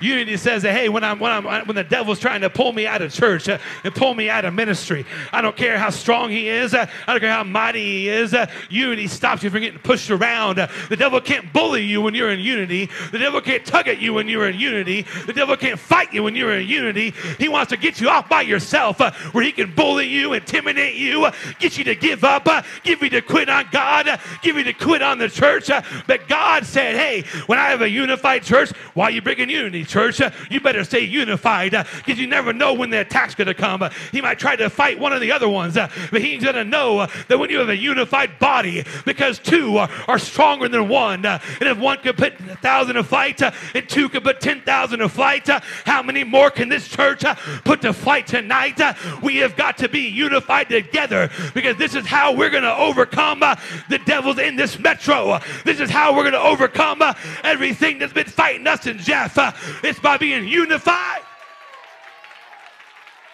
Unity says that hey, when I'm when I'm when the devil's trying to pull me out of church uh, and pull me out of ministry, I don't care how strong he is, uh, I don't care how mighty he is. Uh, unity stops you from getting pushed around. Uh, the devil can't bully you when you're in unity. The devil can't tug at you when you're in unity. The devil can't fight you when you're in unity. He wants to get you off by yourself, uh, where he can bully you, intimidate you, uh, get you to give up give me to quit on God, give me to quit on the church. But God said, hey, when I have a unified church, why are you bringing unity, church? You better stay unified because you never know when the attack's going to come. He might try to fight one of the other ones, but he's going to know that when you have a unified body, because two are stronger than one, and if one could put a thousand to fight and two could put 10,000 to fight, how many more can this church put to fight tonight? We have got to be unified together because this is how we're going to overcome uh, the devils in this metro. This is how we're going to overcome uh, everything that's been fighting us and Jeff. Uh, it's by being unified.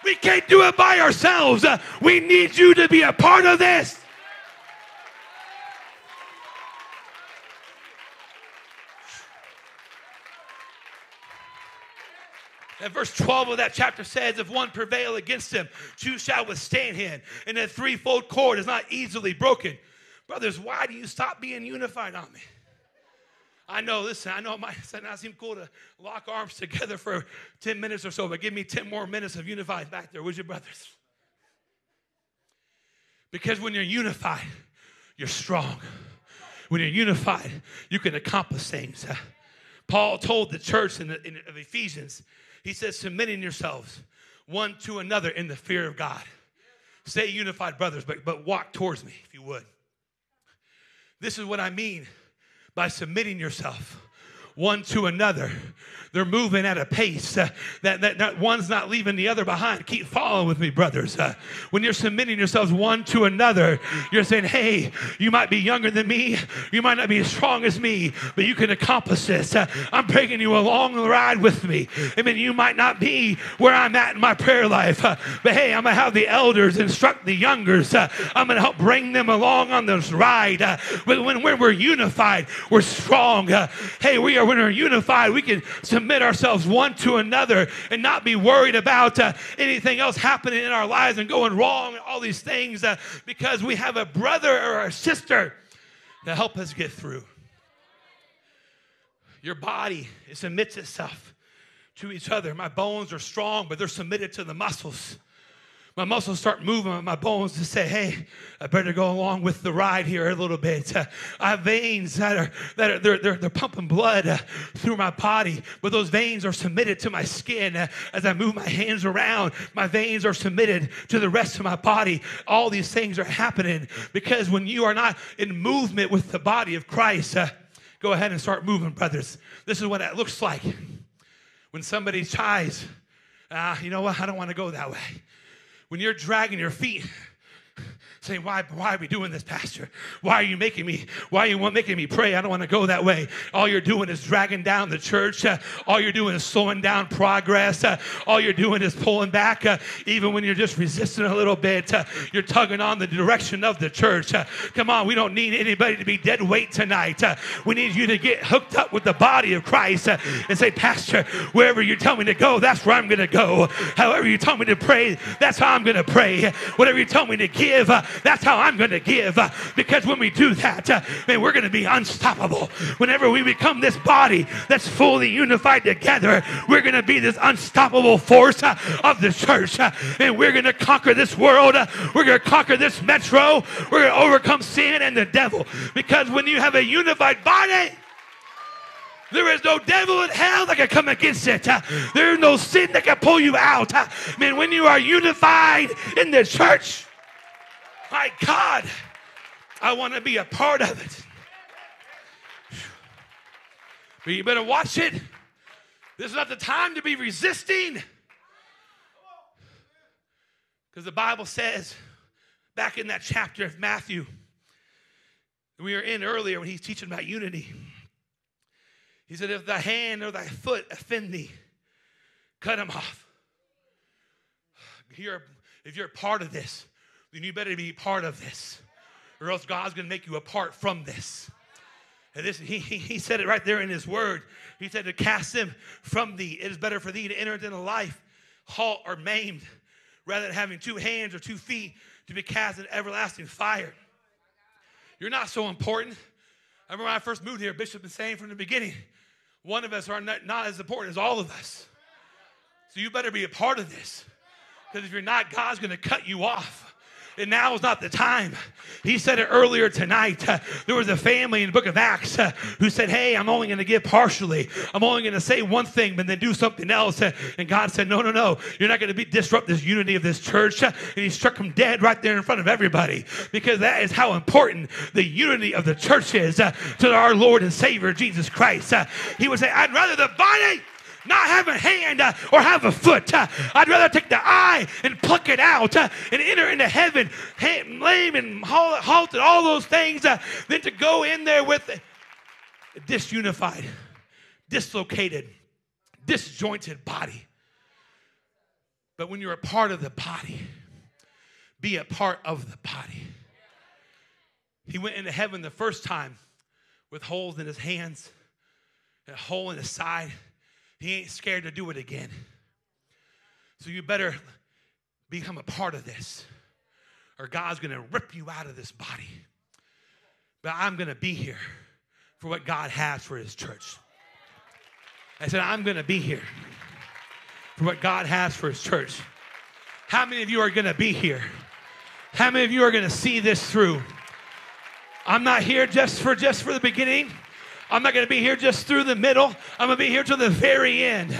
We can't do it by ourselves. We need you to be a part of this. And verse 12 of that chapter says, If one prevail against him, two shall withstand him. And the threefold cord is not easily broken. Brothers, why do you stop being unified on me? I know, listen, I know it might not seem cool to lock arms together for 10 minutes or so, but give me 10 more minutes of unified back there, would you, brothers? Because when you're unified, you're strong. When you're unified, you can accomplish things. Paul told the church in, the, in Ephesians, he says, submitting yourselves one to another in the fear of God. Stay unified, brothers, but, but walk towards me if you would. This is what I mean by submitting yourself one to another they're moving at a pace uh, that, that, that, one's not leaving the other behind. Keep following with me, brothers. Uh, when you're submitting yourselves one to another, you're saying, hey, you might be younger than me, you might not be as strong as me, but you can accomplish this. Uh, I'm taking you along the ride with me. I mean, you might not be where I'm at in my prayer life, uh, but hey, I'm going to have the elders instruct the youngers. Uh, I'm going to help bring them along on this ride. Uh, but when, when we're unified, we're strong. hey, we are, when we're unified, we can submit ourselves one to another and not be worried about uh, anything else happening in our lives and going wrong and all these things uh, because we have a brother or a sister to help us get through. Your body it submits itself to each other. My bones are strong, but they're submitted to the muscles my muscles start moving, my bones to say, hey, I better go along with the ride here a little bit. Uh, I have veins that are, that are they're, they're, they're pumping blood uh, through my body, but those veins are submitted to my skin. Uh, as I move my hands around, my veins are submitted to the rest of my body. All these things are happening because when you are not in movement with the body of Christ, uh, go ahead and start moving, brothers. This is what it looks like when somebody tries, ah, you know what, I don't want to go that way when you're dragging your feet saying, why, why are we doing this, Pastor? Why are you making me, why are you making me pray? I don't want to go that way. All you're doing is dragging down the church. Uh, all you're doing is slowing down progress. Uh, all you're doing is pulling back. Uh, even when you're just resisting a little bit, uh, you're tugging on the direction of the church. Uh, come on, we don't need anybody to be dead weight tonight. Uh, we need you to get hooked up with the body of Christ and say, Pastor, wherever you tell me to go, that's where I'm going to go. However you tell me to pray, that's how I'm going to pray. Whatever you tell me to give, That's how I'm going to give. Because when we do that, man, we're going to be unstoppable. Whenever we become this body that's fully unified together, we're going to be this unstoppable force of the church. And we're going to conquer this world. We're going to conquer this metro. We're going to overcome sin and the devil. Because when you have a unified body, there is no devil in hell that can come against it. There is no sin that can pull you out. Man, when you are unified in the church, my God, I want to be a part of it. But you better watch it. This is not the time to be resisting. Because the Bible says, back in that chapter of Matthew, we were in earlier when he's teaching about unity. He said, If thy hand or thy foot offend thee, cut them off. You're, if you're a part of this, then you better be part of this, or else God's going to make you apart from this. And this, he, he said it right there in his word. He said, To cast them from thee, it is better for thee to enter into life halt or maimed, rather than having two hands or two feet to be cast in everlasting fire. You're not so important. I remember when I first moved here, Bishop been saying from the beginning, one of us are not, not as important as all of us. So you better be a part of this. Because if you're not, God's going to cut you off. And now is not the time. He said it earlier tonight. Uh, there was a family in the book of Acts uh, who said, Hey, I'm only going to give partially. I'm only going to say one thing, but then do something else. Uh, and God said, No, no, no. You're not going to be disrupt this unity of this church. And he struck him dead right there in front of everybody because that is how important the unity of the church is to our Lord and Savior, Jesus Christ. He would say, I'd rather the body not have a hand uh, or have a foot. Uh, I'd rather take the eye and pluck it out uh, and enter into heaven, lame and halted, all those things, than to go in there with a disunified, dislocated, disjointed body. But when you're a part of the body, be a part of the body. He went into heaven the first time with holes in his hands, a hole in his side he ain't scared to do it again. So you better become a part of this, or God's to rip you out of this body. But I'm to be here for what God has for His church. I said, I'm to be here for what God has for His church. How many of you are to be here? How many of you are to see this through? I'm not here just for just for the beginning. I'm not going to be here just through the middle. I'm going to be here to the very end.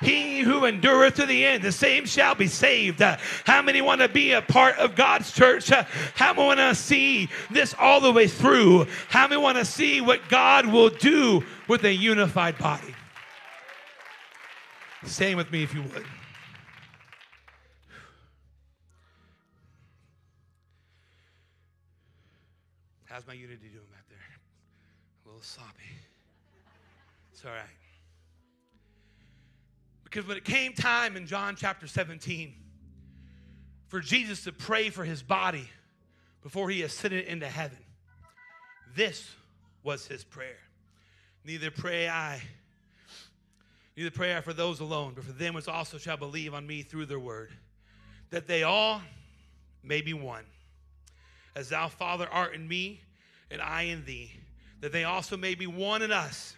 He who endureth to the end, the same shall be saved. How many want to be a part of God's church? How many want to see this all the way through? How many want to see what God will do with a unified body? Say with me if you would. How's my unity doing back there? A little soppy. It's all right. Because when it came time in John chapter 17 for Jesus to pray for his body before he ascended into heaven, this was his prayer. Neither pray I, neither pray I for those alone, but for them which also shall believe on me through their word, that they all may be one. As thou, Father, art in me, and I in thee, that they also may be one in us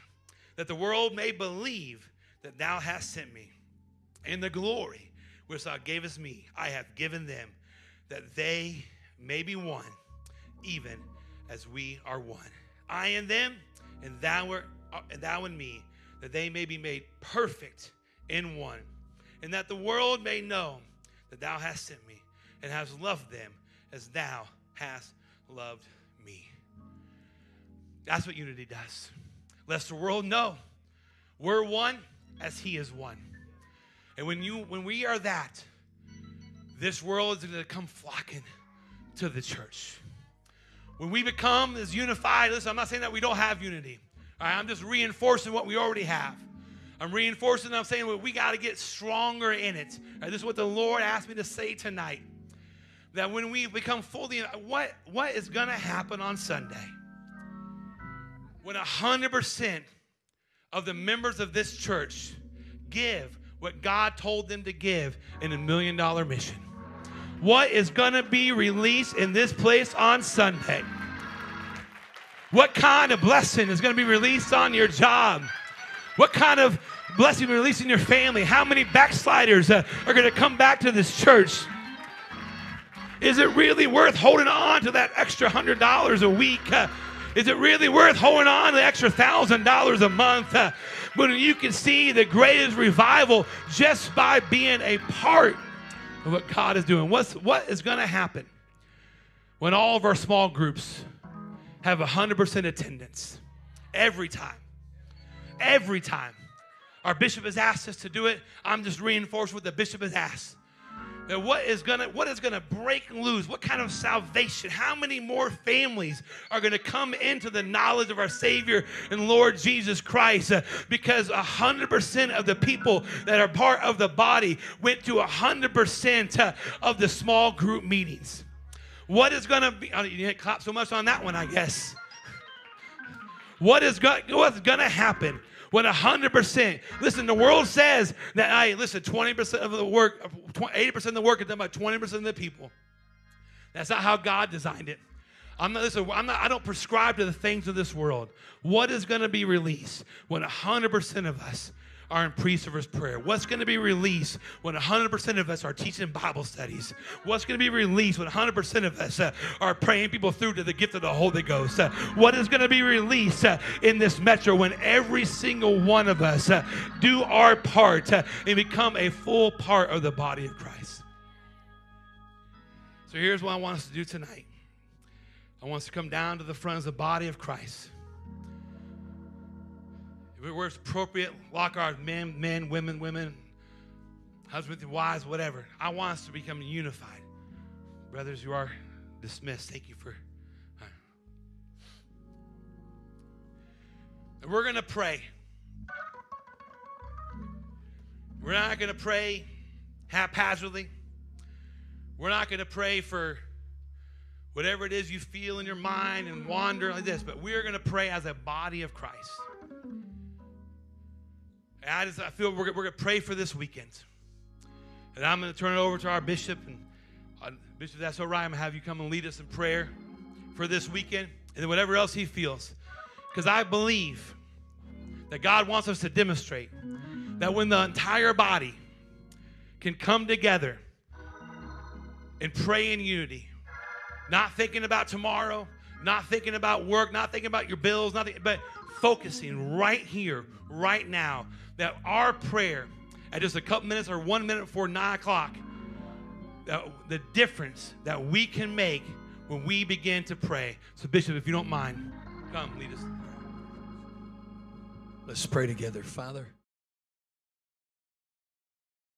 that the world may believe that thou hast sent me. And the glory which thou gavest me, I have given them, that they may be one, even as we are one. I and them, and thou, are, uh, and thou and me, that they may be made perfect in one, and that the world may know that thou hast sent me, and hast loved them as thou hast loved me. That's what unity does lest the world know we're one as he is one. And when you when we are that, this world is going to come flocking to the church. When we become as unified, listen, I'm not saying that we don't have unity. All right, I'm just reinforcing what we already have. I'm reinforcing, I'm saying well, we got to get stronger in it. Right, this is what the Lord asked me to say tonight. That when we become fully, what, what is going to happen on Sunday? When 100% of the members of this church give what God told them to give in a million dollar mission. what is going to be released in this place on Sunday. What kind of blessing is going to be released on your job? What kind of blessing will released in your family? How many backsliders uh, are going to come back to this church? Is it really worth holding on to that extra hundred dollars a week? Uh, is it really worth holding on to the extra thousand dollars a month? Uh, when you can see the greatest revival just by being a part of what God is doing. What's what is going to happen when all of our small groups have 100% attendance every time? Every time. Our bishop has asked us to do it. I'm just reinforced what the bishop has asked. That what is gonna what is gonna break loose? What kind of salvation? How many more families are gonna come into the knowledge of our Savior and Lord Jesus Christ? Uh, because hundred percent of the people that are part of the body went to hundred percent uh, of the small group meetings. What is gonna be? Oh, you didn't clap so much on that one, I guess. What is go, what's gonna happen? When 100%, listen, the world says that, hey, listen, 20% of the work, 80% of the work is done by 20% of the people. That's not how God designed it. I'm not, listen, I'm not, I don't prescribe to the things of this world. What is going to be released when 100% of us are in pre-service prayer? What's going to be released when 100% of us are teaching Bible studies? What's going to be released when 100% of us uh, are praying people through to the gift of the Holy Ghost? Uh, what is going to be released uh, in this metro when every single one of us uh, do our part uh, and become a full part of the body of Christ? So here's what I want us to do tonight. I want us to come down to the front of the body of Christ where it's appropriate, lock our men, men, women, women, husbands and wives, whatever. I want us to become unified. Brothers, you are dismissed. Thank you for. And we're going to pray. We're not going to pray haphazardly. We're not going to pray for whatever it is you feel in your mind and wander like this, but we're going to pray as a body of Christ. And I just I feel we're, we're going to pray for this weekend. And I'm going to turn it over to our bishop. And uh, Bishop, that's all right. I'm going to have you come and lead us in prayer for this weekend and whatever else he feels. Because I believe that God wants us to demonstrate that when the entire body can come together and pray in unity, not thinking about tomorrow, not thinking about work, not thinking about your bills, nothing, but focusing right here, right now, that our prayer at just a couple minutes or one minute before nine o'clock, that the difference that we can make when we begin to pray. So, Bishop, if you don't mind, come lead us. Let's pray together, Father.